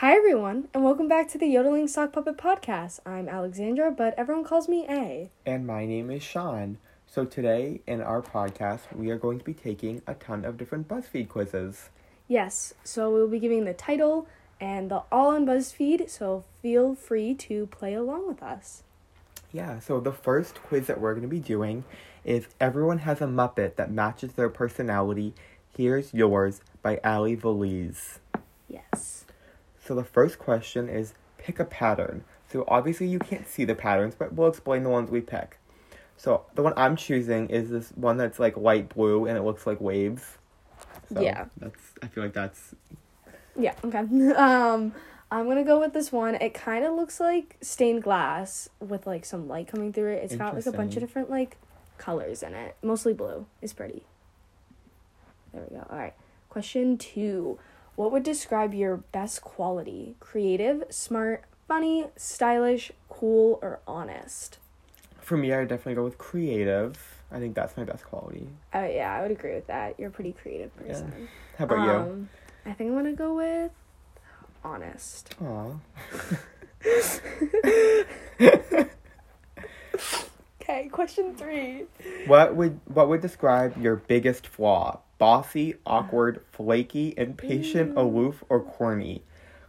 Hi, everyone, and welcome back to the Yodeling Sock Puppet Podcast. I'm Alexandra, but everyone calls me A. And my name is Sean. So today in our podcast, we are going to be taking a ton of different BuzzFeed quizzes. Yes, so we'll be giving the title and the all on BuzzFeed, so feel free to play along with us. Yeah, so the first quiz that we're going to be doing is Everyone Has a Muppet That Matches Their Personality. Here's Yours by Ali Valiz. Yes. So the first question is pick a pattern. So obviously you can't see the patterns, but we'll explain the ones we pick. So the one I'm choosing is this one that's like light blue and it looks like waves. So Yeah. That's I feel like that's Yeah, okay. Um, I'm gonna go with this one. It kind of looks like stained glass with like some light coming through it. It's got like a bunch of different like colors in it. Mostly blue. It's pretty. There we go. All right. Question two. What would describe your best quality? Creative, smart, funny, stylish, cool, or honest? for me I would definitely go with creative. I think that's my best quality. Oh yeah, I would agree with that. You're a pretty creative person. Yeah. How about you? Um, I think I'm gonna go with honest. Aw. Okay, question three. What would what would describe your biggest flaw? Bossy, awkward, flaky, impatient, aloof, or corny?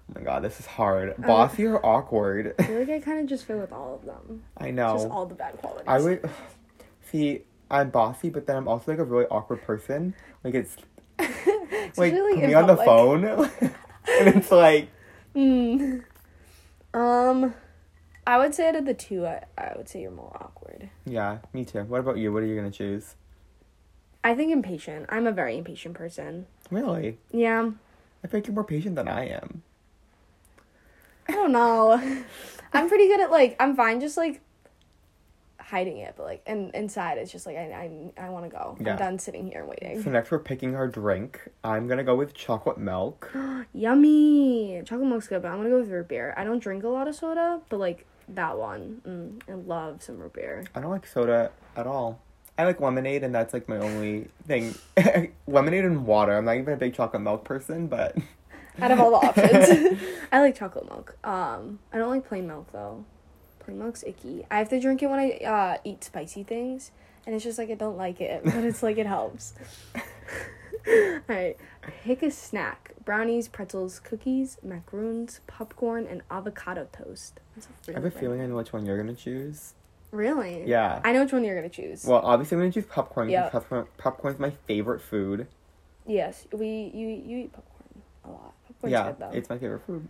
Oh my god, this is hard. Bossy or awkward? I feel like I kind of just fit with all of them. I know. Just all the bad qualities. I would see. I'm bossy, but then I'm also like a really awkward person. Like it's like put me on the public. phone, and it's like Mm. Um, I would say out of the two, I, I would say you're more awkward. yeah, me too. What about you? What are you gonna choose? I think impatient. I'm a very impatient person. Really? Yeah. I think you're more patient than I am. I don't know. I'm pretty good at like I'm fine just like hiding it, but like and inside it's just like I I, I want to go. Yeah. I'm done sitting here and waiting. So next we're picking our drink. I'm gonna go with chocolate milk. Yummy. Chocolate milk's good, but I'm gonna go with root beer. I don't drink a lot of soda, but like that one, mm, I love some root beer. I don't like soda at all. I like lemonade, and that's like my only thing. lemonade and water. I'm not even a big chocolate milk person, but Out of all the options, I like chocolate milk. Um, I don't like plain milk though. Plain milk's icky. I have to drink it when I uh, eat spicy things, and it's just like I don't like it, but it's like it helps. Alright, pick a snack: brownies, pretzels, cookies, macaroons, popcorn, and avocado toast. That's a I have a feeling I know which one you're gonna choose. Really? Yeah. I know which one you're gonna choose. Well, obviously I'm gonna choose popcorn. Yeah. because Popcorn, popcorn's my favorite food. yes, we you you eat popcorn a lot. Popcorn's yeah, good though. it's my favorite food.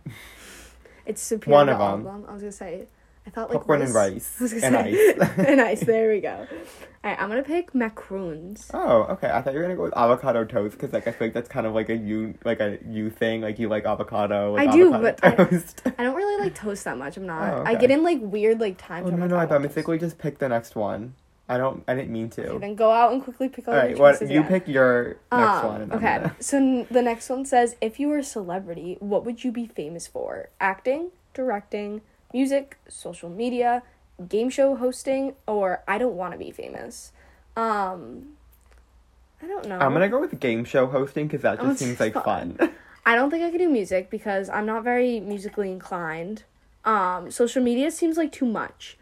It's superior One to of all them. of them. I was gonna say, I thought like Popcorn and rice I was and say ice. and ice. There we go. All right, I'm gonna pick macaroons. Oh, okay. I thought you were gonna go with avocado toast because, like, I feel like that's kind of like a you, like a you thing. Like you like avocado. Like I do, avocado but I- toast. I don't really like toast that much. I'm not. Oh, I get in like weird like times. oh no, I'm no! like, I I want basically just pick the next one. I don't. I didn't mean to. Okay, then go out and quickly pick All your right, what you again. pick your next Um, one. okay, gonna- so n- the next one says, if you were a celebrity, what would you be famous for? Acting, directing, music, social media, game show hosting, or I don't want to be famous. Um, I don't know. I'm gonna go with game show hosting because that Oh, just seems like fun. I don't think I could do music because I'm not very musically inclined. Um, social media seems like too much.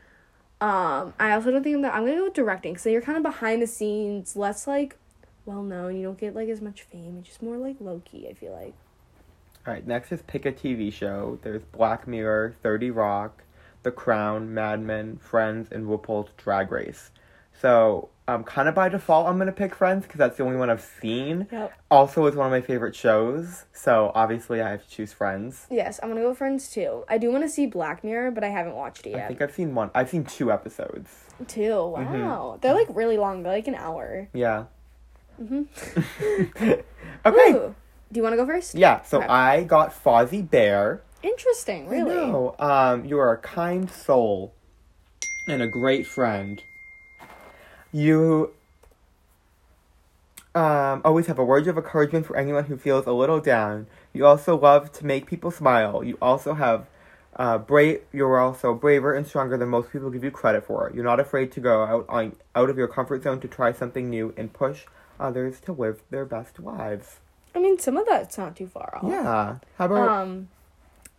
Um, I also don't think I'm that. I'm gonna go with directing because you're kind of behind the scenes, less like well known. You don't get like as much fame. It's just more like low key. I feel like. All right, next is pick a TV show. There's Black Mirror, Thirty Rock, The Crown, Mad Men, Friends, and RuPaul's Drag Race. So, um, kind of by default, I'm gonna pick Friends because that's the only one I've seen. Yep. Also, it's one of my favorite shows. So obviously, I have to choose Friends. Yes, I'm gonna go Friends too. I do want to see Black Mirror, but I haven't watched it yet. I think I've seen one. I've seen two episodes. Two. Wow, they're like really long. They're like an hour. Yeah. hmm okay. Ooh. Do you want to go first? Yeah. So Okay. I got Fozzie Bear. Interesting. Really. Know. Um, you are a kind soul and a great friend. You um, always have a word of encouragement for anyone who feels a little down. You also love to make people smile. You also have uh, brave. You're also braver and stronger than most people give you credit for. You're not afraid to go out on out of your comfort zone to try something new and push others to live their best lives. I mean, some of that's not too far off. Yeah. How about Um,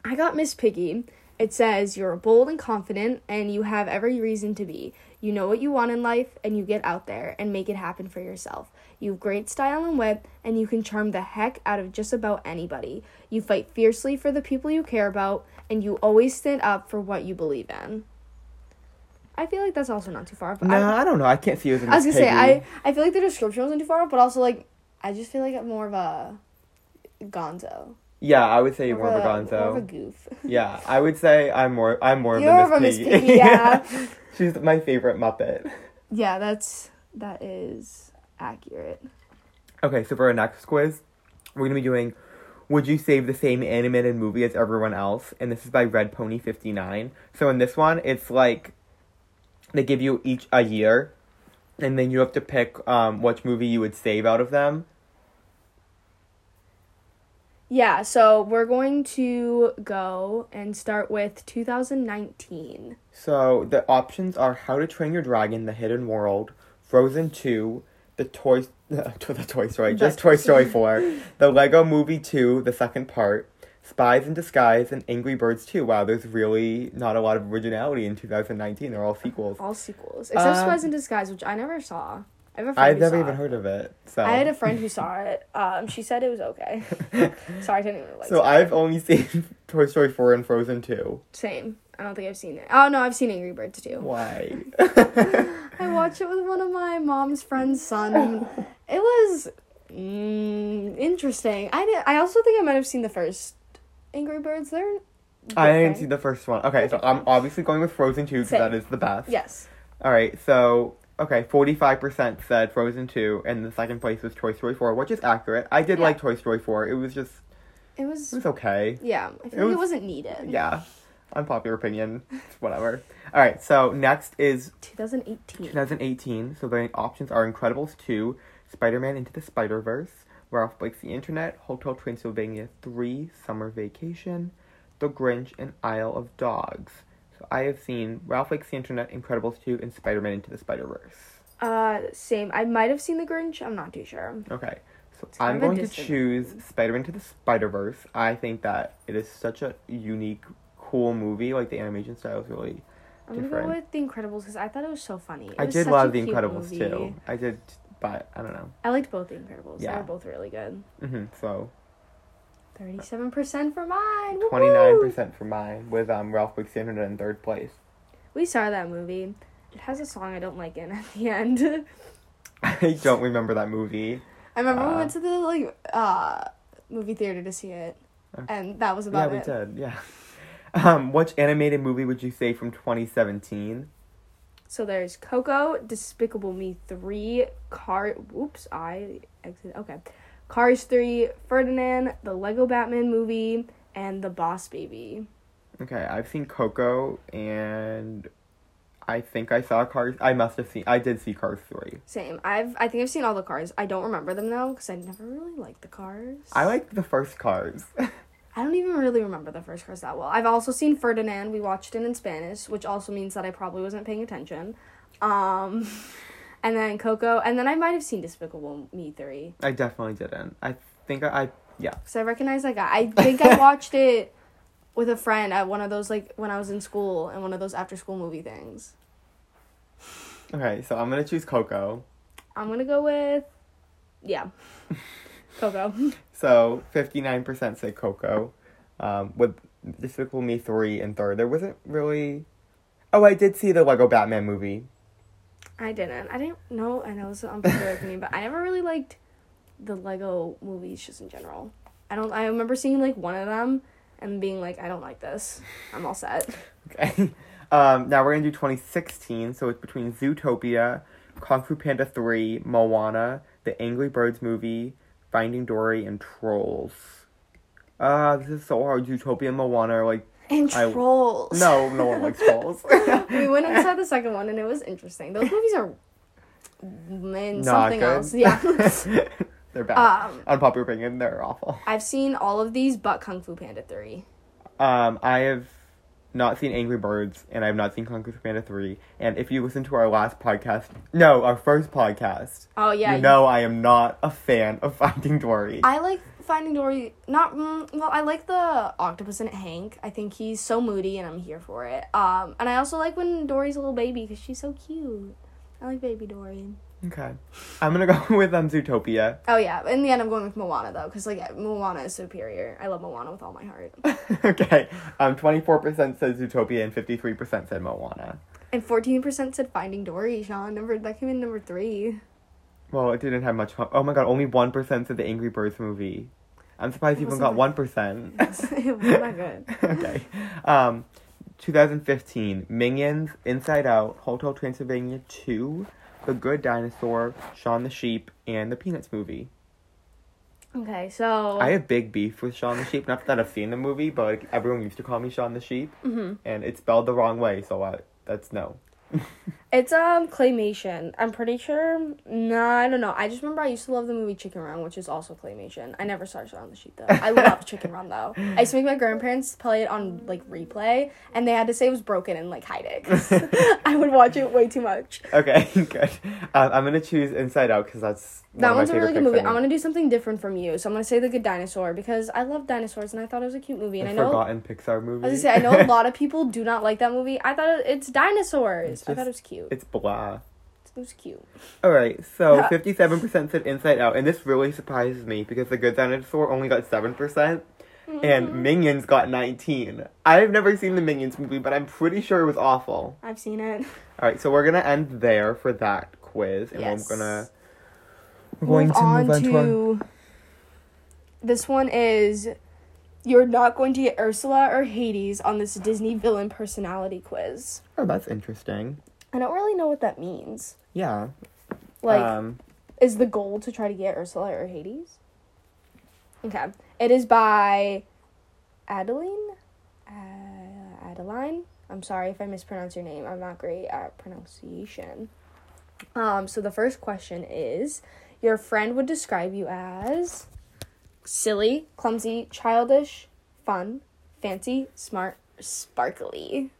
I got Miss Piggy. It says you're bold and confident and you have every reason to be. You know what you want in life and you get out there and make it happen for yourself. You have great style and wit and you can charm the heck out of just about anybody. You fight fiercely for the people you care about and you always stand up for what you believe in. I feel like that's also not too far. But No, I, I, don't know. I can't see a I was gonna say I I feel like the description wasn't too far, off, but also like I just feel like I'm more of a Gonzo. Yeah, I would say you're more of a gonzo. More of a goof. Yeah, I would say I'm more. I'm more of You're a of a Miss Piggy. Piggy, yeah. she's my favorite Muppet. Yeah, that's that is accurate. Okay, so for our next quiz, we're gonna be doing Would you save the same animated movie as everyone else? And this is by Red Pony fifty nine. So in this one, it's like they give you each a year, and then you have to pick um which movie you would save out of them. Yeah, so we're going to go and start with 2019. So the options are How to Train Your Dragon: The Hidden World, Frozen Two, the Toy, the Toy Story, just Toy Story Four, the Lego Movie Two, the second part, Spies in Disguise, and Angry Birds Two. Wow, there's really not a lot of originality in 2019. They're all sequels. All sequels except Um, Spies in Disguise, which I never saw. I have I've never even it. heard of it. So I had a friend who saw it. Um, she said it was okay. Sorry, I didn't really like. so it. I've only seen Toy Story Four and Frozen Two. same. I don't think I've seen it. Oh no, I've seen Angry Birds too. Why? I watched it with one of my mom's friend's son. It was mm, interesting. I did. I also think I might have seen the first Angry Birds. They're. I didn't see the first one. Okay, so I'm obviously going with Frozen Two because Same. that is the best. Yes. All right, so okay, forty-five percent said Frozen Two, and the second place was Toy Story Four, which is accurate. I did Yeah. like Toy Story Four. It was just, It was. it was okay. Yeah, I It feel like was- it wasn't needed. Yeah, unpopular opinion, whatever. All right, so next is 2018. 2018. So the options are Incredibles Two, Spider-Man Into the Spider-Verse, Ralph Breaks the Internet, Hotel Transylvania Three, Summer Vacation, The Grinch, and Isle of Dogs. So I have seen Ralph Breaks the Internet, Incredibles Two, and Spider-Man Into the Spider-Verse. Uh, same. I might have seen The Grinch. I'm not too sure. Okay. So I'm going to choose Spider Man to the Spider Verse. I think that it is such a unique, cool movie. Like the animation style is really. I'm gonna Different. go with The Incredibles because I thought it was so funny. It I did love The Incredibles movie. too. I did, but I don't know. I liked both The Incredibles. They Yeah. were both really good. hmm So Thirty-seven percent for mine. Woo-hoo! twenty nine percent for mine with um Ralph Internet in third place. We saw that movie. It has a song I don't like in at the end. I don't remember that movie. I remember we Uh, went to the like uh movie theater to see it, Okay. and that was about yeah, about we it. did. Yeah. Um, which animated movie would you say from 2017? So there's Coco, Despicable Me three, Car. Whoops, I exited. Okay, Cars three, Ferdinand, the Lego Batman movie, and the Boss Baby. Okay, I've seen Coco and I think I saw Cars. I must have seen. I did see Cars three. Same. I've I think I've seen all the Cars. I don't remember them though because I never really liked the Cars. I liked the first Cars. I don't even really remember the first Cars that well. I've also seen Ferdinand. We watched it in Spanish, which also means that I probably wasn't paying attention. Um, and then Coco, and then I might have seen Despicable Me three I definitely didn't. I think I, I yeah. because I recognize that guy. I think I watched it with a friend at one of those like when I was in school and one of those after school movie things. Okay, so I'm gonna choose Coco. I'm gonna go with yeah, Coco. So 59% say Coco. Um, with Despicable Me 3 and third. There wasn't really. Oh, I did see the Lego Batman movie. I didn't. I didn't know. I know it's an unpopular opinion, but I never really liked the Lego movies just in general. I don't. I remember seeing like one of them and being like, I don't like this. I'm all set. Okay. Um, now we're gonna do 2016, so it's between Zootopia, Kung Fu Panda 3, Moana, the Angry Birds movie, Finding Dory, and Trolls. Uh, this is so hard. Utopia and Moana are like, And I- Trolls. no, no one likes Trolls. we went and saw the second one and it was interesting. Those movies are man something good. else. Yeah. they're bad. um, Unpopular opinion, they're awful. I've seen all of these, but Kung Fu Panda three. Um, I have not seen Angry Birds, and I have not seen Kung Fu Panda 3. And if you listen to our last podcast, no, our first podcast, Oh yeah. you know I am not a fan of Finding Dory. I like Finding Dory. Not mm, well. I like the octopus in it, Hank. I think he's so moody, and I'm here for it. Um, and I also like when Dory's a little baby because she's so cute. I like baby Dory. Okay. I'm gonna go with um Zootopia. Oh yeah, in the end, I'm going with Moana though, because like Moana is superior. I love Moana with all my heart. okay. Um, 24% said Zootopia and 53% said Moana. And fourteen percent said Finding Dory. Sean, number that came in number three. Well, it didn't have much. Fun. Oh my god, only 1% said the Angry Birds movie. I'm surprised you even got wasn't 1%. it was not good. okay. Um, 2015, Minions, Inside Out, Hotel Transylvania 2, The Good Dinosaur, Shaun the Sheep, and the Peanuts movie. Okay, so I have big beef with Shaun the Sheep. Not that I've seen the movie, but like, everyone used to call me Shaun the Sheep, Mhm. and it's spelled the wrong way, so I, that's no. It's um claymation. I'm pretty sure. No, I don't know. I just remember I used to love the movie Chicken Run, which is also claymation. I never saw Shaun the Sheep though. I love Chicken Run though. I used to make my grandparents play it on like replay, and they had to say it was broken and like hide it. I would watch it way too much. Okay, good. Um, I'm gonna choose Inside Out because that's one That one's a really good movie. I'm gonna do something different from you, so I'm gonna say The Good Dinosaur because I love dinosaurs and I thought it was a cute movie. And I The know forgotten Pixar movie. I was gonna say I know a lot of people do not like that movie. I thought it, it's dinosaurs. It's I thought it was cute. It's blah. It was cute. All right, so fifty-seven percent said Inside Out, and this really surprises me because the Good Dinosaur only got seven percent, Mm-hmm. and Minions got nineteen. I've never seen the Minions movie, but I'm pretty sure it was awful. I've seen it. All right, so we're gonna end there for that quiz, and Yes. we're gonna we're going move to on move on to our to this one is you're not going to get Ursula or Hades on this Disney villain personality quiz. oh, that's interesting. I don't really know what that means. Yeah. Like, um, is the goal to try to get Ursula or Hades? Okay, it is by Adeline. Uh, Adeline. I'm sorry if I mispronounce your name. I'm not great at pronunciation. Um, so the first question is Your friend would describe you as silly, clumsy, childish, fun, fancy, smart, sparkly.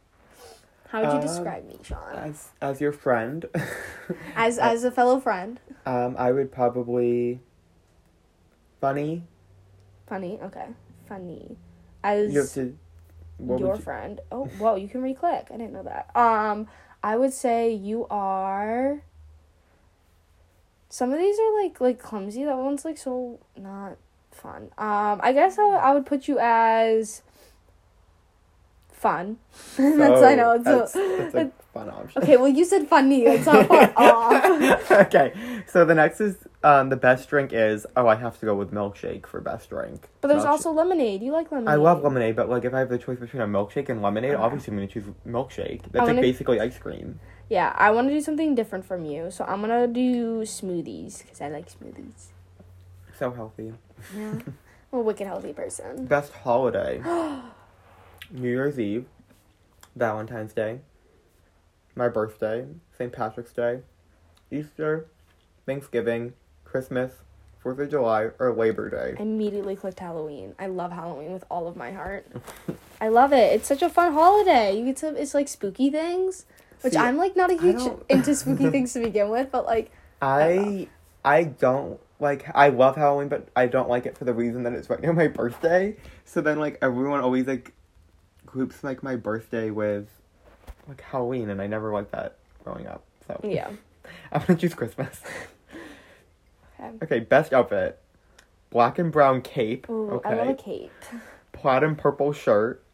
How would you Uh, describe me, Sean? as as your friend, As as a fellow friend. um, I would probably funny. Funny, okay. Funny. As You have to. Your you, friend. Oh, whoa, you can re-click. I didn't know that. Um, I would say you are. Some of these are like like clumsy. That one's like so not fun. Um, I guess I I would put you as fun. that's I know it's that's, a, that's a fun option. okay. Well, you said funny. It's not far off. okay, so the next is um the best drink is oh I have to go with milkshake for best drink. But there's Milkshake. also lemonade. You like lemonade? I love lemonade, but like if I have the choice between a milkshake and lemonade, Okay. obviously I'm gonna choose milkshake. That's I'm like basically ice cream. Yeah, I want to do something different from you, so I'm gonna do smoothies because I like smoothies. So healthy. Yeah, I'm a wicked healthy person. Best holiday. New Year's Eve, Valentine's Day, my birthday, St. Patrick's Day, Easter, Thanksgiving, Christmas, Fourth of July, or Labor Day. I immediately clicked Halloween. I love Halloween with all of my heart. I love it. It's such a fun holiday. You get to it's like spooky things, which See, I'm like not a huge into spooky things to begin with, but like I I don't like I love Halloween, but I don't like it for the reason that it's right near my birthday. So then like everyone always like groups like my birthday with like Halloween, and I never liked that growing up. So yeah. I'm gonna choose Christmas. Okay. Okay, best outfit: black and brown cape. Ooh, I love a okay, cape. plaid and purple shirt,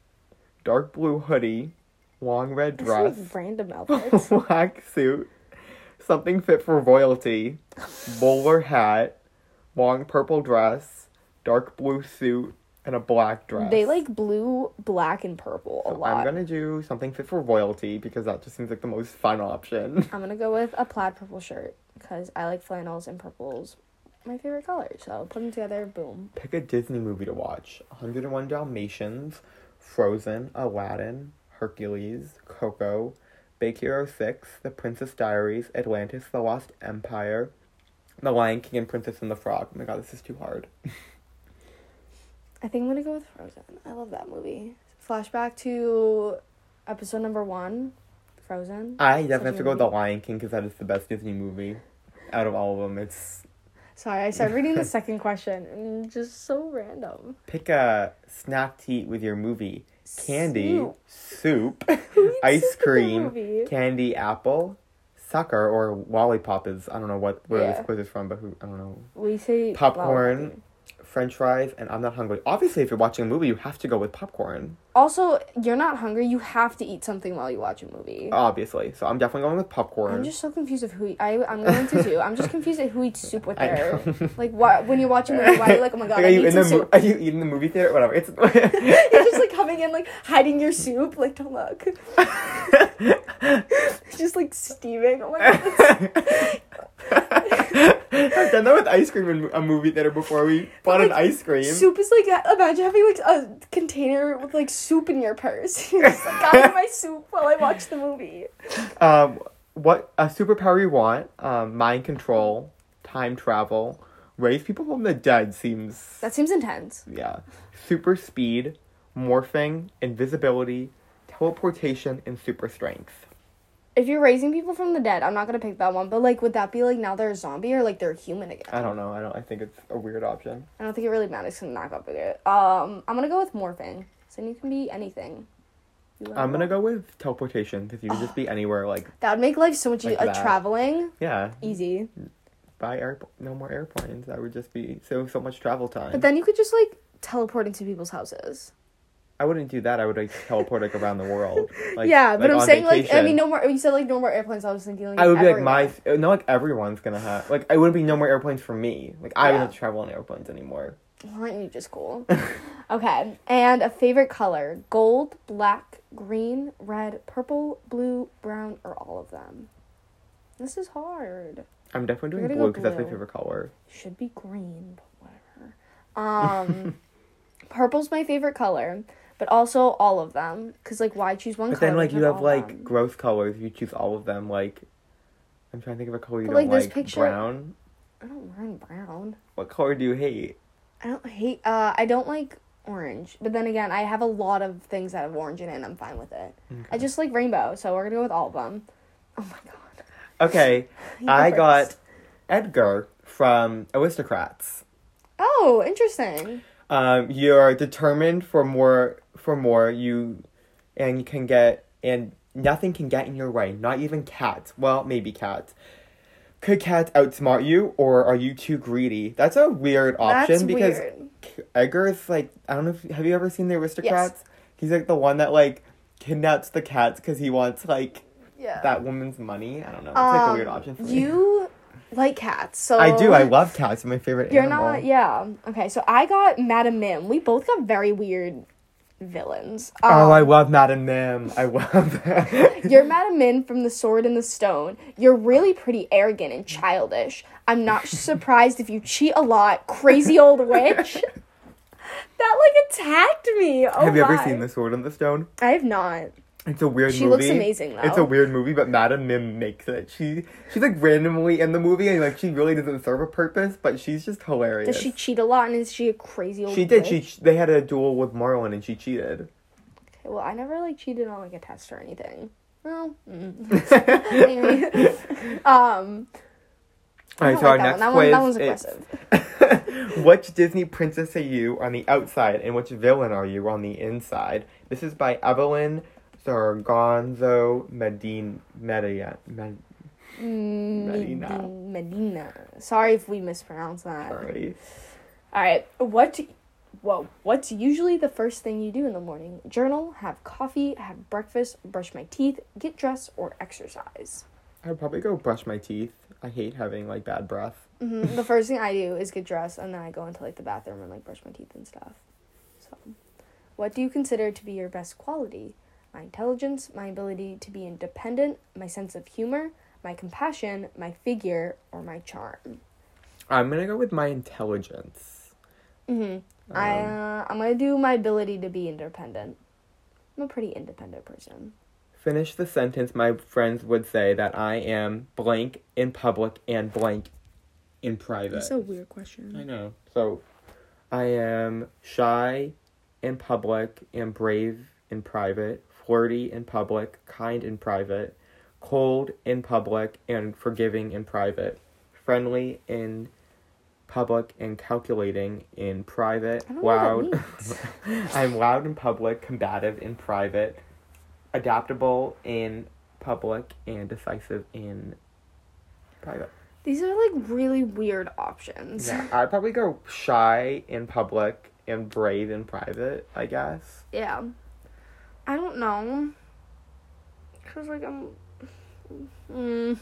dark blue hoodie, long red That's dress, random outfits. black suit, something fit for royalty, bowler hat, long purple dress, dark blue suit, and a black dress. they like blue, black, and purple a So lot. I'm gonna do something fit for royalty because that just seems like the most fun option. I'm gonna go with a plaid purple shirt because I like flannels and purples. My favorite color. So put them together, boom. Pick a Disney movie to watch 101 Dalmatians, Frozen, Aladdin, Hercules, Coco, Big Hero 6, The Princess Diaries, Atlantis, The Lost Empire, The Lion King, and Princess and the Frog. Oh my god, this is too hard. I think I'm gonna go with Frozen. I love that movie. Flashback to episode number one, Frozen. I definitely have to go with The. Lion King because that is the best Disney movie out of all of them. It's Sorry, I started reading the second question and just so random. Pick a snack to eat with your movie. Candy, Soup. soup, ice soup in the cream, candy, apple, sucker, or lollipop is I don't know what where Yeah. this quiz is from, but who I don't know. We say Popcorn. French fries, and I'm not hungry. Obviously, if you're watching a movie, you have to go with popcorn. Also, you're not hungry. You have to eat something while you watch a movie. Obviously, so I'm definitely going with popcorn. I'm just so confused of who eat, I I'm going to do. I'm just confused at who eats soup with their like what when you're watching a movie. Why are you like oh my god Like, I are you in the mo- soup. are you eating the movie theater? Whatever. It's you're just like coming in like hiding your soup like don't look. just like steaming. Oh my god. I've done that with ice cream in a movie theater before. We bought an ice cream. Soup is like imagine having like a container with like soup in your purse. You're just like got my soup while I watch the movie. Um, what a superpower you want? Um, mind control, time travel, raise people from the dead seems That seems intense. yeah. Super speed, morphing, invisibility, teleportation, and super strength. If you're raising people from the dead, I'm not gonna pick that one. But like, would that be like now they're a zombie or like they're human again? I don't know. I don't. I think it's a weird option. I don't think it really matters. Cause I'm not gonna pick it. Um, I'm gonna go with morphing. So you can be anything. I'm gonna go with teleportation because you can just be anywhere. Like That would make life so much Like easier. Like traveling, yeah, easy. buy air no more airplanes. That would just be so so much travel time. But then you could just like teleport into people's houses. I wouldn't do that. I would like teleport like around the world. Like, yeah, but I'm on saying like I mean no more. You said like no more airplanes. I was thinking like I would be like my not like everyone's gonna have like it wouldn't be no more airplanes for me. Like I Yeah. wouldn't have to travel on airplanes anymore. Aren't you just cool? okay, and a favorite color: gold, black, green, red, purple, blue, brown, or all of them. This is hard. I'm definitely doing blue because that's my favorite color. Should be green, but whatever. Um, purple's my favorite color, but also all of them. Cause like, why choose one But color? then like you have like gross colors. If you choose all of them, like I'm trying to think of a color you But, don't like, this like. picture- Brown. I don't mind brown. What color do you hate? I don't hate. Uh, I don't like orange. But then again, I have a lot of things that have orange in it, and I'm fine with it. I just like rainbow, so we're gonna go with all of them. Oh my god. Okay, I got Edgar from Aristocats. Oh, interesting. Um, you're determined for more for more. You and you can get and nothing can get in your way. Not even cats. Well, maybe cats. Could cats outsmart you, or are you too greedy? That's a weird option That's because weird. Edgar is like I don't know. If, have you ever seen the Aristocats? He's like the one that like kidnaps the cats because he wants like Yeah. that woman's money. I don't know. It's like a weird Um, option for me. You like cats, so I do. I love cats. My favorite You're animal. not. Yeah. Okay. So I got Madam Mim. We both got very weird villains. Oh, Um, I love Madame Mim. I love that. You're Madame Mim from The Sword and the Stone. You're really pretty arrogant and childish. I'm not surprised if you cheat a lot, crazy old witch. That like attacked me. Oh Have you ever seen The Sword in the Stone? I have not. It's a weird She movie. looks amazing, though. It's a weird movie, but Madame Mim makes it. She she's like randomly in the movie and like she really doesn't serve a purpose, but she's just hilarious. Does she cheat a lot and is she a crazy old She did. witch? She they had a duel with Merlin and she cheated. Okay, well, I never like cheated on like a test or anything. Well, mm. Um, All right, so our next one. Quiz that one's aggressive. which Disney princess are you on the outside and which villain are you on the inside? This is by Evelyn Zargonzo Medin Medina. Med- Medina. Medina. Medina. Sorry if we mispronounced that. sorry. All right. What? Whoa. What's usually the first thing you do in the morning? Journal, have coffee, have breakfast, brush my teeth, get dressed, or exercise. I'd probably go brush my teeth. I hate having like bad breath. hmm the first thing I do is get dressed, and then I go into like the bathroom and like brush my teeth and stuff. So, what do you consider to be your best quality? My intelligence, my ability to be independent, my sense of humor, my compassion, my figure, or my charm. I'm gonna go with my intelligence. I Um, uh, I'm gonna do my ability to be independent. I'm a pretty independent person. Finish the sentence. My friends would say that I am blank in public and blank in private. That's a weird question. I know. So, I am shy in public and brave in private, flirty in public, kind in private, cold in public and forgiving in private, friendly in public and calculating in private. I don't know what that loud. I'm loud in public, combative in private, adaptable in public, and decisive in private. These are like really weird options. Yeah, I'd probably go shy in public and brave in private, I guess. Yeah. I don't know. Cause like I'm. Mm,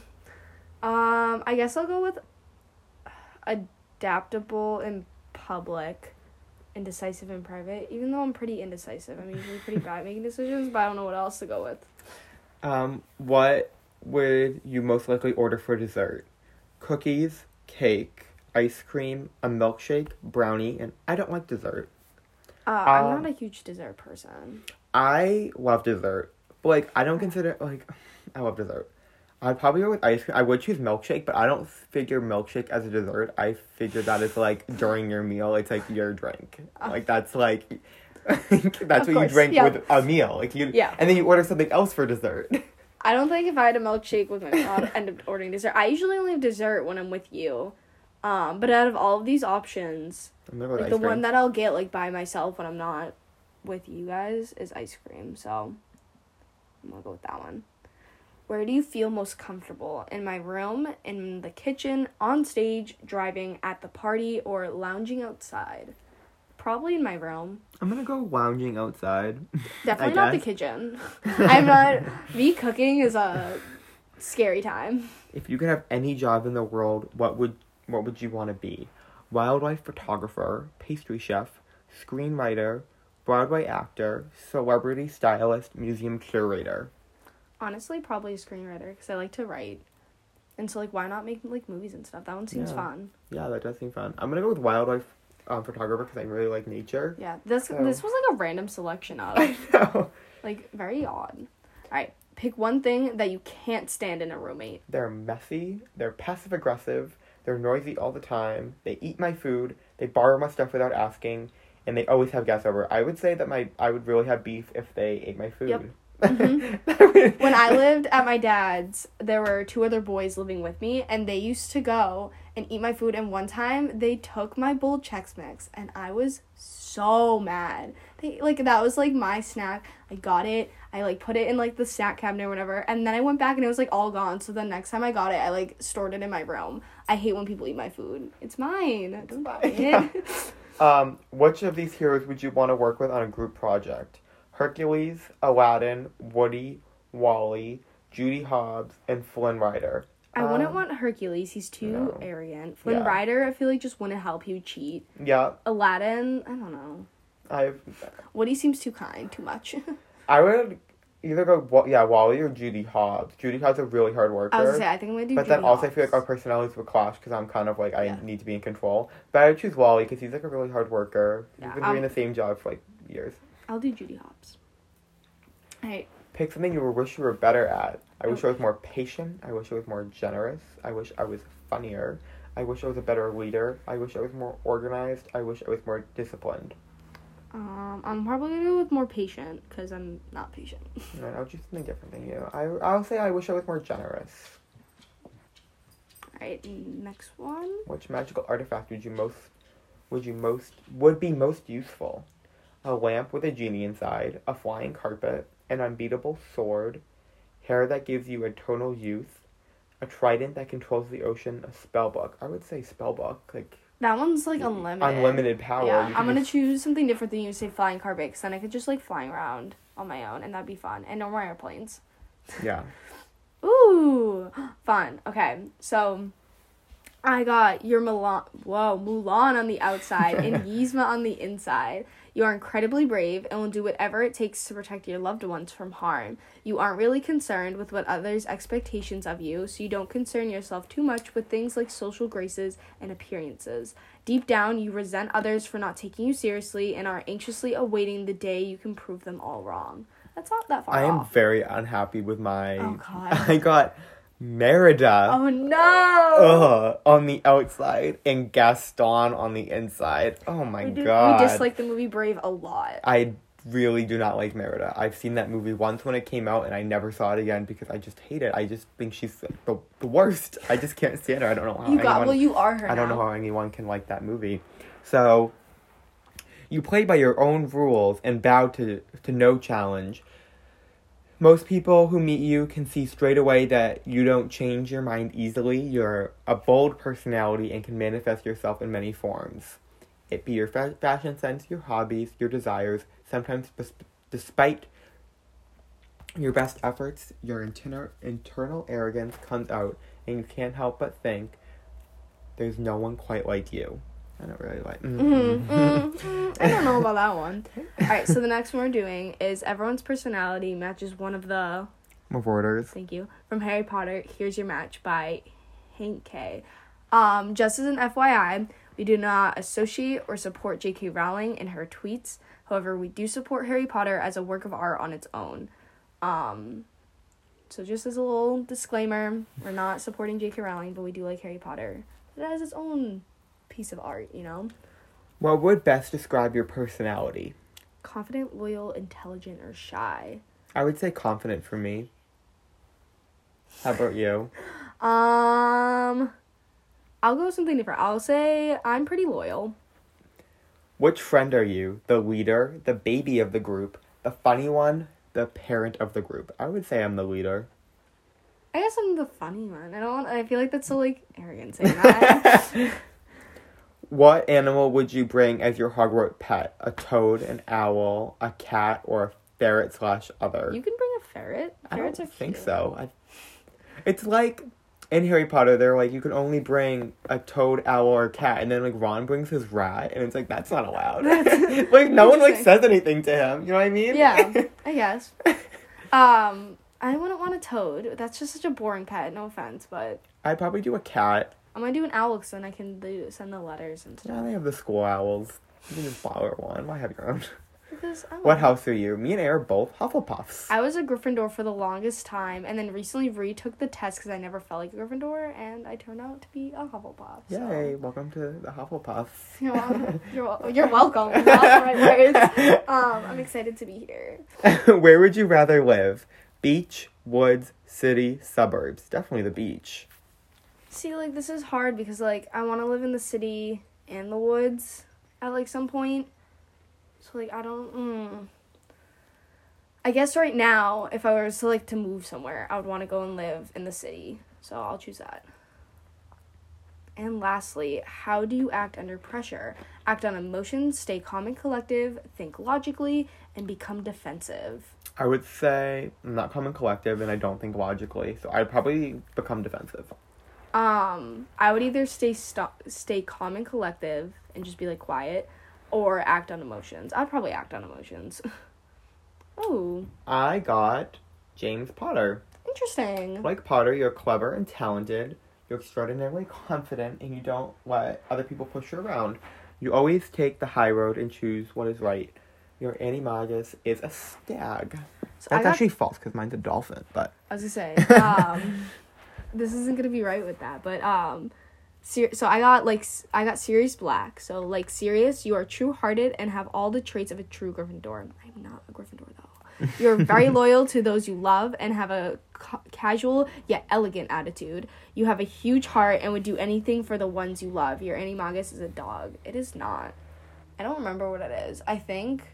um, I guess I'll go with adaptable in public, indecisive in private. Even though I'm pretty indecisive, I'm usually pretty bad at making decisions, but I don't know what else to go with. Um, what would you most likely order for dessert? Cookies, cake, ice cream, a milkshake, brownie, and I don't like dessert. Uh, I'm Um, not a huge dessert person. I love dessert. But like I don't consider like I love dessert. I'd probably go with ice cream. I would choose milkshake, but I don't figure milkshake as a dessert. I figure that is like during your meal, it's like your drink. Oh. Like that's like that's what you drink yeah. with a meal. Like you Yeah. and then you order something else for dessert. I don't think if I had a milkshake with my mom, I'd end up ordering dessert. I usually only have dessert when I'm with you. Um, but out of all of these options, I'm gonna go with like the cream. one that I'll get like by myself when I'm not with you guys is ice cream. So I'm gonna go with that one. Where do you feel most comfortable? In my room, in the kitchen, on stage, driving, at the party, or lounging outside? Probably in my room. I'm gonna go lounging outside. Definitely not the kitchen. I'm not. Me cooking is a scary time. If you could have any job in the world, what would what would you want to be? Wildlife photographer, pastry chef, screenwriter, Broadway actor, celebrity stylist, museum curator. Honestly, probably a screenwriter because I like to write. And so, like, why not make like movies and stuff? That one seems Yeah. fun. Yeah, that does seem fun. I'm gonna go with wildlife um, photographer because I really like nature. Yeah, this So- this was like a random selection of I know. like very odd. All right, pick one thing that you can't stand in a roommate. They're messy. They're passive aggressive. They're noisy all the time. They eat my food. They borrow my stuff without asking, and they always have guests over. I would say that my I would really have beef if they ate my food. Yep. Mm-hmm. When I lived at my dad's, there were two other boys living with me, and they used to go and eat my food. And one time, they took my bowl Chex Mix, and I was so mad. They like that was like my snack. I got it. I like put it in like the snack cabinet or whatever, and then I went back and it was like all gone. So the next time I got it, I like stored it in my room. I hate when people eat my food. It's mine. Don't buy it. Yeah. Um, which of these heroes would you want to work with on a group project? Hercules, Aladdin, Woody, WALL-E, Judy Hopps, and Flynn Rider. I wouldn't Um, want Hercules. He's too no. arrogant. Flynn Yeah. Rider, I feel like just wouldn't help. He would cheat. Yeah, Aladdin, I don't know. I've. Woody seems too kind, too much. I would either go Wa- yeah WALL-E or Judy Hopps. Judy Hopps is a really hard worker. I was say I think I'm gonna do. but then Judy also I feel like our personalities would clash because I'm kind of like I Yeah. need to be in control. But I would choose WALL-E because he's like a really hard worker. Yeah, he's been um, doing the same job for like years. I'll do Judy Hopps. Alright, Pick something you wish you were better at. I wish. I was more patient. I wish I was more generous. I wish I was funnier. I wish I was a better leader. I wish I was more organized. I wish I was more disciplined. Um, I'm probably gonna go with more patient because I'm not patient. No, I'll choose something different than you. I I'll say I wish I was more generous. Alright, next one. Which magical artifact would you most would you most would be most useful? A lamp with a genie inside, a flying carpet, an unbeatable sword, hair that gives you eternal youth, a trident that controls the ocean, a spell book. I would say spell book, like That one's like unlimited. unlimited power. Yeah, I'm gonna just- choose something different than you say flying car because then I could just like flying around on my own and that'd be fun and no more airplanes. Yeah. Ooh, fun. Okay, so I got your Milan, whoa, Mulan on the outside and Yzma on the inside. You are incredibly brave and will do whatever it takes to protect your loved ones from harm. You aren't really concerned with what others' expectations of you, so you don't concern yourself too much with things like social graces and appearances. Deep down, you resent others for not taking you seriously and are anxiously awaiting the day you can prove them all wrong. That's not that far I am off. very unhappy with my Oh, God. I got Merida Oh no! ugh, on the outside and Gaston on the inside. Oh my we, do, god. we dislike the movie Brave a lot. I really do not like Merida. I've seen that movie once when it came out, and I never saw it again because I just hate it. I just think she's the, the worst. I just can't stand her. I don't know how You got anyone, well. You are her. I don't now. know how anyone can like that movie. So, you play by your own rules and bow to to no challenge. Most people who meet you can see straight away that you don't change your mind easily. You're a bold personality and can manifest yourself in many forms. It be your fa- fashion sense, your hobbies, your desires. Sometimes, despite your best efforts, your internal internal arrogance comes out, and you can't help but think, "There's no one quite like you." I don't really like. Mm, mm, mm, I don't know about that one. All right, so the next one we're doing is everyone's personality matches one of the Marauders. thank you from Harry Potter. Here's your match by Hank K. Um, just as an FYI, we do not associate or support J.K. Rowling in her tweets. However, we do support Harry Potter as a work of art on its own. Um, so just as a little disclaimer, we're not supporting J.K. Rowling, but we do like Harry Potter. It has its own piece of art, you know. What would best describe your personality? Confident, loyal, intelligent, or shy. I would say confident for me. How about you? Um, I'll go something different. I'll say I'm pretty loyal. Which friend are you? The leader, the baby of the group, the funny one, the parent of the group? I would say I'm the leader. I guess I'm the funny one. I don't. I feel like that's so like arrogant saying that. What animal would you bring as your Hogwarts pet? A toad, an owl, a cat, or a ferret slash other? you can bring a ferret. I Ferrets don't are think cute. so. I, it's like in Harry Potter, they're like you can only bring a toad, owl, or cat, and then like Ron brings his rat, and it's like that's not allowed. like no one like says anything to him. You know what I mean? Yeah, I guess. Um, I wouldn't want a toad. That's just such a boring pet. No offense, but I'd probably do a cat. I'm gonna do an owl because then I can do send the letters and Yeah, stuff. they have the school owls. You can just borrow one. Why have your own? Because I What house are you? Me and Air are both Hufflepuffs. I was a Gryffindor for the longest time, and then recently retook the test because I never felt like a Gryffindor, and I turned out to be a Hufflepuff. so- Yay! Welcome to the Hufflepuffs. You're welcome. You're, you're welcome. Not the right words. Um, I'm excited to be here. Where would you rather live? Beach, woods, city, suburbs? Definitely the beach. See, like this is hard because like I want to live in the city and the woods at like some point. So like I don't. Mm. I guess right now, if I was to like to move somewhere, I would want to go and live in the city. So I'll choose that. And lastly, how do you act under pressure? Act on emotions, stay calm and collective, think logically, and become defensive. I would say I'm not calm and collective, and I don't think logically, so I'd probably become defensive. Um, I would either stay sto- stay calm and collective and just be like quiet, or act on emotions. I'd probably act on emotions. oh, I got James Potter. interesting. Like Potter, you're clever and talented. You're extraordinarily confident, and you don't let other people push you around. You always take the high road and choose what is right. Your animagus is a stag. So That's got, actually false because mine's a dolphin, but I was gonna say, um, this isn't gonna be right with that, but um, ser- so I got like I got Sirius Black. So like Sirius, you are true hearted and have all the traits of a true Gryffindor. I'm not a Gryffindor though. You're very loyal to those you love and have a ca- casual yet elegant attitude. You have a huge heart and would do anything for the ones you love. Your animagus is a dog. It is not. I don't remember what it is. I think.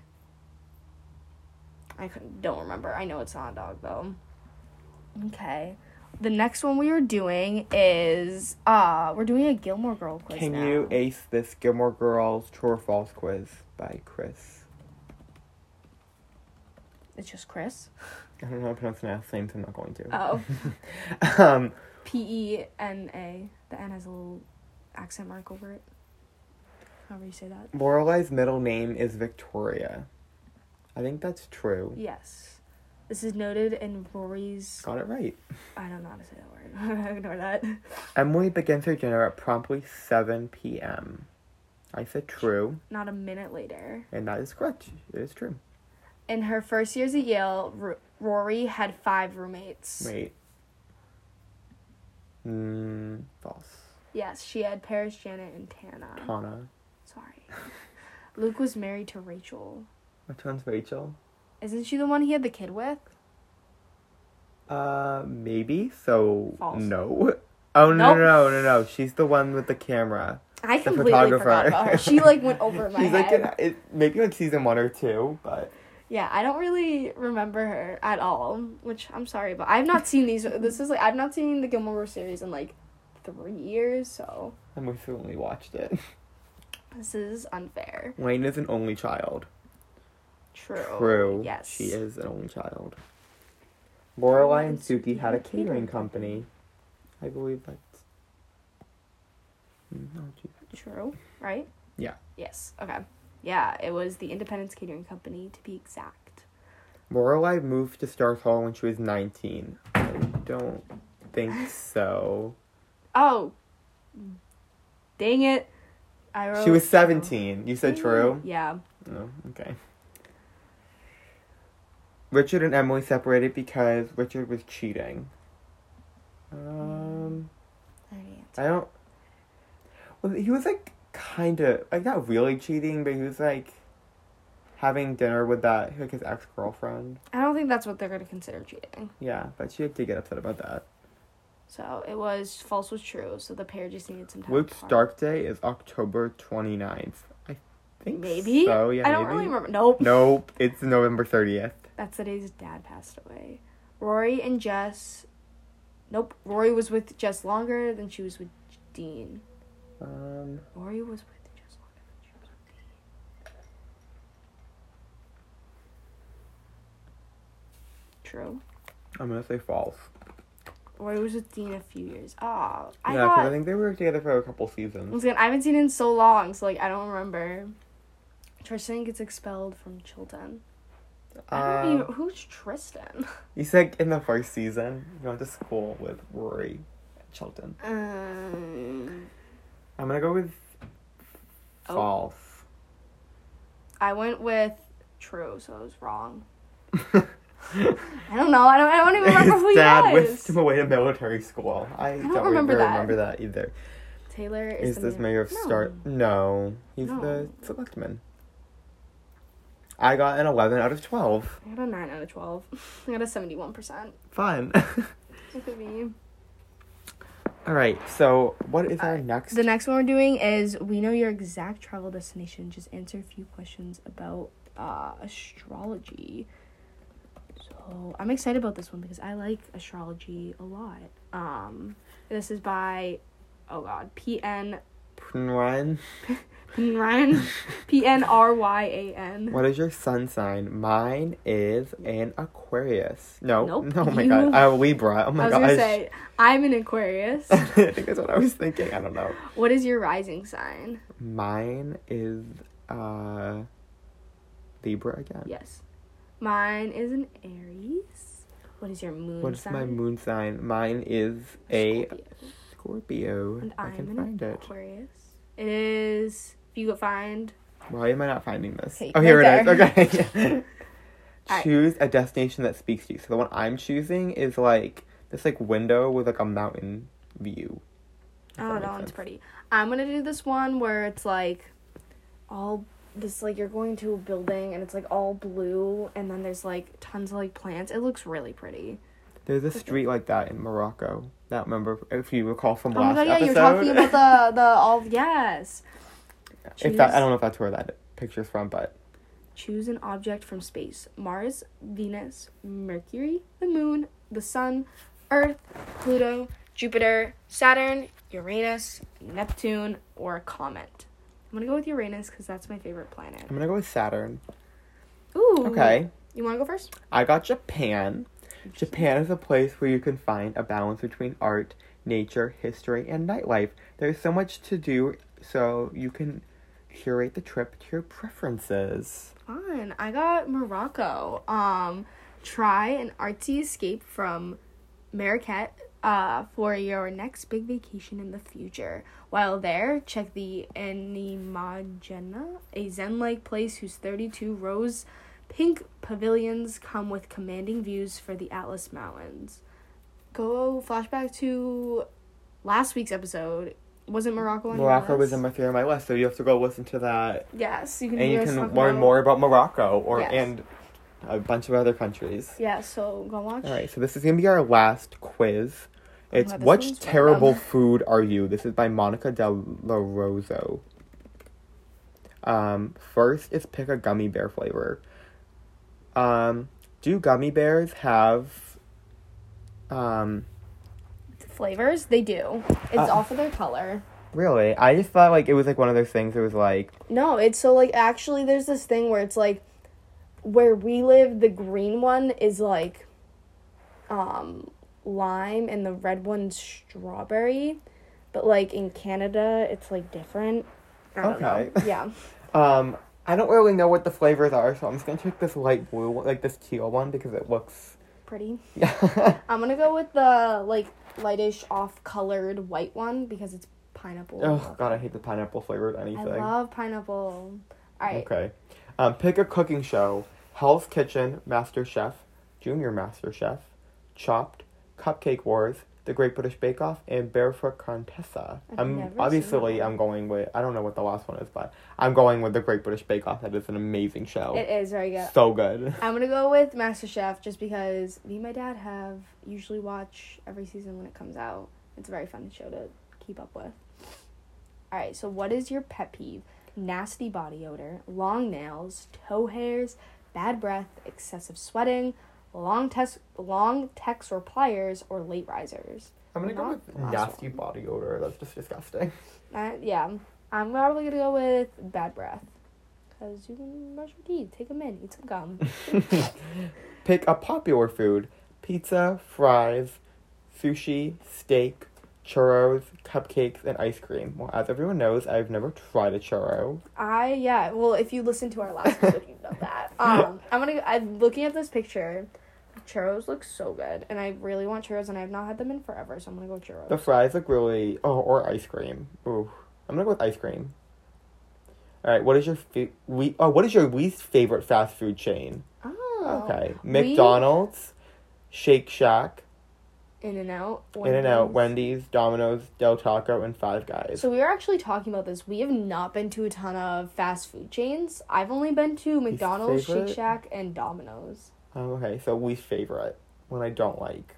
I don't remember. I know it's not a dog though. Okay. The next one we are doing is uh we're doing a Gilmore Girl quiz. can now. you ace this Gilmore Girls True or False quiz by Chris? It's just Chris. I don't know how to pronounce the last name, so I'm not going to. Oh. um, P E N A. The N has a little accent mark over it. However you say that. Lorelai's middle name is Victoria. I think that's true. Yes. This is noted in Rory's. Got it right. I don't know how to say that word. Ignore that. Emily begins her dinner at promptly 7 p.m. I said true, Not a minute later. and that is correct. It is true. In her first years at Yale, R- Rory had five roommates. Wait. Mm, false. Yes, she had Paris, Janet, and Tanna. Tanna. Sorry. Luke was married to Rachel. Which one's Rachel? Isn't she the one he had the kid with? Uh, maybe. So False. no. Oh no Nope. no no no no! She's the one with the camera. I The completely photographer. forgot about her. She like went over my She's like head. in, it, maybe like season one or two, but Yeah, I don't really remember her at all, which I'm sorry, but I've not seen these. This is like I've not seen the Gilmore Girls series in like three years, so I most recently watched it. this is unfair. Wayne is an only child. True. True. Yes. She is an only child. Lorelai and Sookie had a catering company. I believe that's. Mm, no, gee. True. Right. Yeah. Yes. Okay. Yeah, it was the Independence Catering Company to be exact. Lorelai moved to Stars Hollow when she was 19. I don't think so. Oh. Dang it. I wrote. She was 17. You said true? Yeah. Oh, okay. Richard and Emily separated because Richard was cheating. Um, I. I don't. Well, he was like kind of like not really cheating, but he was like having dinner with that like his ex girlfriend. I don't think that's what they're gonna consider cheating. Yeah, but she did get upset about that. So it was false was true. So the pair just needed some time. Luke's apart. Dark Day is October 29th. I think Maybe. so. Yeah, I don't maybe. really remember. Nope. Nope, it's November 30th. That's the day his dad passed away. Rory and Jess. Nope. Rory was with Jess longer than she was with Dean. Um, Rory was with Jess longer than she was with Dean. True. I'm gonna say false. Rory was with Dean a few years. Ah, I yeah, because. I think they were together for a couple seasons. Once again, I haven't seen it in so long, so like I don't remember. Tristan gets expelled from Chilton. I don't Um, even, who's Tristan? You said in the first season, you went to school with Rory Chilton. Um, I'm gonna go with Oh. false. I went with true, so I was wrong. I don't know. I don't. I don't even remember who His he dad was. whisked him away to military school. I, don't, remember remember that. remember that either. Taylor is, Is the this mayor of no. Star? No, he's No. the selectman. I got an 11 out of 12. I got a nine out of twelve. I got a seventy-one percent. Fun. Look at me. All right, so what is our Alright, next? The next one we're doing is we know your exact travel destination. Just answer a few questions about uh, astrology. So I'm excited about this one because I like astrology a lot. Um, this is by, oh god, P N Ryan, P N R Y A N. what is your sun sign? Mine is an Aquarius. No, Nope, oh my you- god, a Libra. Oh my god. I was gosh. gonna say I'm an Aquarius. I think that's what I was thinking. I don't know. what is your rising sign? Mine is uh Libra again. Yes, mine is an Aries. What is your moon sign? What is sign? my moon sign? Mine is a Scorpio. Scorpio. And I I'm can an find it. Aquarius. It is. You could find. Why am I not finding this? Okay, oh, here right it is. Okay. Choose a destination that speaks to you. So the one I'm choosing is like this like window with like a mountain view. Oh, that that one's pretty. I'm gonna do this one where it's like all this like you're going to a building and it's like all blue and then there's like tons of like plants. It looks really pretty. There's a street like that in Morocco. That remember if you recall from Oh my last god, yeah, episode. you're talking about the the all yes. If that I don't know if that's where that picture's from, but Choose an object from space. Mars, Venus, Mercury, the moon, the sun, Earth, Pluto, Jupiter, Saturn, Uranus, Neptune, or a comet. I'm gonna go with Uranus because that's my favorite planet. I'm gonna go with Saturn. Ooh. Okay. You wanna go first? I got Japan. Japan is a place where you can find a balance between art, nature, history, and nightlife. There's so much to do, so you can curate the trip to your preferences. Fun. I got Morocco. Um, try an artsy escape from Marrakech uh, for your next big vacation in the future. While there, check the Animagena, a zen-like place whose 32 rows pink pavilions come with commanding views for the Atlas Mountains. Go flashback to last week's episode wasn't Morocco on your Morocco was in my three on my list, so you have to go listen to that, Yes, you can. and you can learn about- more about Morocco or Yes. and a bunch of other countries. Yeah, so go watch. All right, so this is gonna be our last quiz. It's wow, what terrible food are you? This is by Monica Del Rosso. Um, first is pick a gummy bear flavor. Um, do gummy bears have um Flavors, they do. It's Uh, all for their color. really? I just thought like it was like one of those things. It was like No, it's so like actually there's this thing where it's like where we live the green one is like um lime and the red one's strawberry. But like in Canada it's like different. I don't Okay. know. Yeah. um I don't really know what the flavors are, so I'm just gonna take this light blue, like this teal one, because it looks. Pretty. I'm gonna go with the like lightish off colored white one because it's pineapple. oh God, I hate the pineapple flavored anything. I love pineapple. Alright. Okay. Um, pick a cooking show: Hell's Kitchen, Master Chef, Junior Master Chef, Chopped, Cupcake Wars, The Great British Bake Off, and Barefoot Contessa. Never seen obviously. I'm going with I don't know what the last one is, but I'm going with The Great British Bake Off. That is an amazing show. It is very good. So good. I'm gonna go with MasterChef just because me and my dad have usually watch every season when it comes out. It's a very fun show to keep up with. Alright, so what is your pet peeve? Nasty body odor, long nails, toe hairs, bad breath, excessive sweating, long tes- long text or pliers, or late risers. I'm gonna go with nasty one. body odor. That's just disgusting. Uh, yeah, I'm probably gonna go with bad breath. Cause you can brush your teeth, take them in, eat some gum. Pick a popular food: pizza, fries, sushi, steak, churros, cupcakes, and ice cream. Well, as everyone knows, I've never tried a churro. I yeah. Well, if you listen to our last episode, you know that. Um, I'm gonna. I'm looking at this picture. Churros look so good, and I really want churros, and I have not had them in forever, so I'm gonna go churros. The fries look really. Oh, or ice cream. Ooh, I'm gonna go with ice cream. All right. What is your fa- we? Oh, what is your least favorite fast food chain? oh, Okay, we- McDonald's, Shake Shack, In and Out. In and Out, Wendy's, Domino's, Del Taco, and Five Guys. So we were actually talking about this. We have not been to a ton of fast food chains. I've only been to McDonald's, Shake? Shack, and Domino's. Oh, okay, so least favorite when I don't like.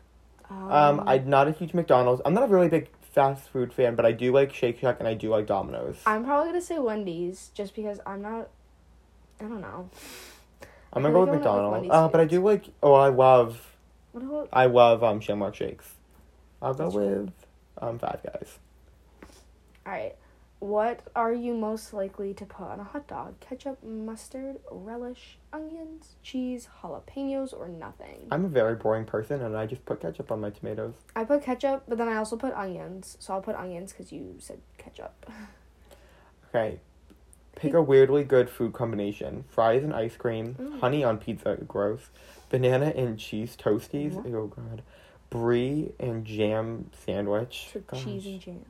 Um, Um, I'm not a huge McDonald's. I'm not a really big fast food fan, but I do like Shake Shack and I do like Domino's. I'm probably gonna say Wendy's just because I'm not. I don't know. I'm gonna go with McDonald's. Uh, but I do like. Oh, I love. What about I love um Shamrock shakes. I'll go with um Five Guys. All right. What are you most likely to put on a hot dog? Ketchup, mustard, relish, onions, cheese, jalapenos, or nothing? I'm a very boring person, and I just put ketchup on my tomatoes. I put ketchup, but then I also put onions. So I'll put onions because you said ketchup. Okay. Pick a weirdly good food combination: fries and ice cream, Mm. honey on pizza, gross, banana and cheese toasties, What? oh god, brie and jam sandwich, So cheese and jam.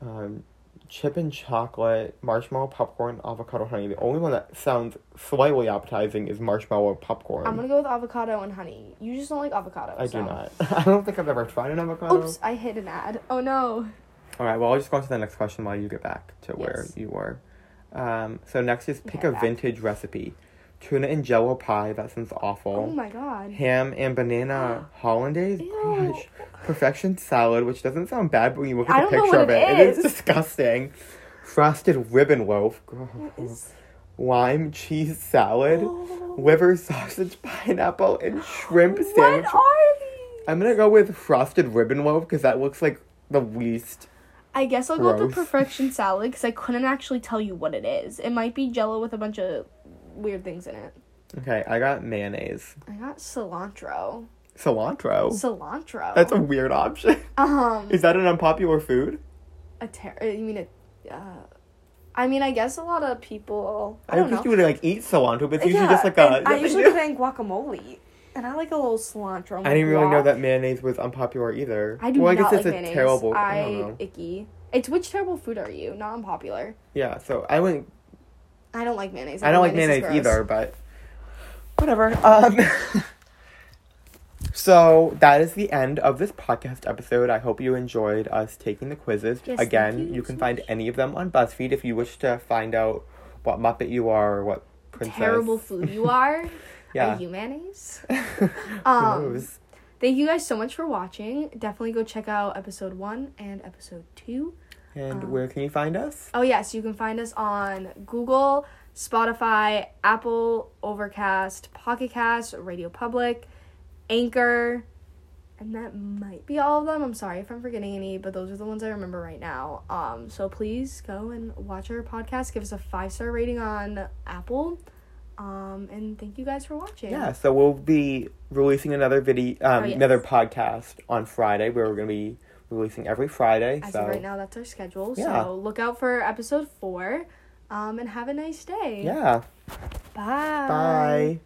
um, chip and chocolate, marshmallow popcorn, avocado honey. The only one that sounds slightly appetizing is marshmallow popcorn. I'm gonna go with avocado and honey. You just don't like avocado. I so. do not. I don't think I've ever tried an avocado. Oops, I hit an ad. Oh no. All right, well, I'll just go on to the next question while you get back to where you were. Um, so next is pick a back. vintage recipe. Tuna and jello pie, that sounds awful. Oh my god. Ham and banana hollandaise, Ew. gosh. Perfection salad, which doesn't sound bad, but when you look at the picture of it it, it is is. disgusting. Frosted ribbon loaf, What is- lime cheese salad, Oh. liver sausage, pineapple, and shrimp sandwich. What are these? I'm gonna go with frosted ribbon loaf because that looks like the least. I guess I'll go with the perfection salad because I couldn't actually tell you what it is. It might be jello with a bunch of weird things in it. Okay, I got mayonnaise. I got cilantro. Cilantro. Cilantro. That's a weird option. um Is that an unpopular food? a ter- you mean a uh, I mean I guess a lot of people I I don't think know. you would like eat cilantro, but it's usually Yeah, just like a. I usually put in guacamole. And I like a little cilantro. I didn't really know that mayonnaise was unpopular either. I do well, I guess it's like a mayonnaise. terrible. I, I icky. It's which terrible food are you? Not unpopular. Yeah, so I wouldn't. I don't like mayonnaise. I don't like think mayonnaise either, but whatever. Um. So that is the end of this podcast episode. I hope you enjoyed us taking the quizzes. Yes, Again, you you can find any of them on BuzzFeed if you wish to find out what Muppet you are or what princess. Terrible food you are. Yeah. Are you mayonnaise? Um? Thank you guys so much for watching. Definitely go check out episode one and episode two. And um, where can you find us? Oh yes, you can find us on Google, Spotify, Apple, Overcast, Pocket Cast, Radio Public, Anchor, and that might be all of them. I'm sorry if I'm forgetting any, but those are the ones I remember right now. Um, so please go and watch our podcast. Give us a five star rating on Apple. Um, and thank you guys for watching. Yeah, so we'll be releasing another video, um, Oh, yes. another podcast on Friday where we're going to be releasing every Friday. As so of right now, that's our schedule. Yeah. So look out for episode four. Um, and have a nice day. yeah, Bye. bye.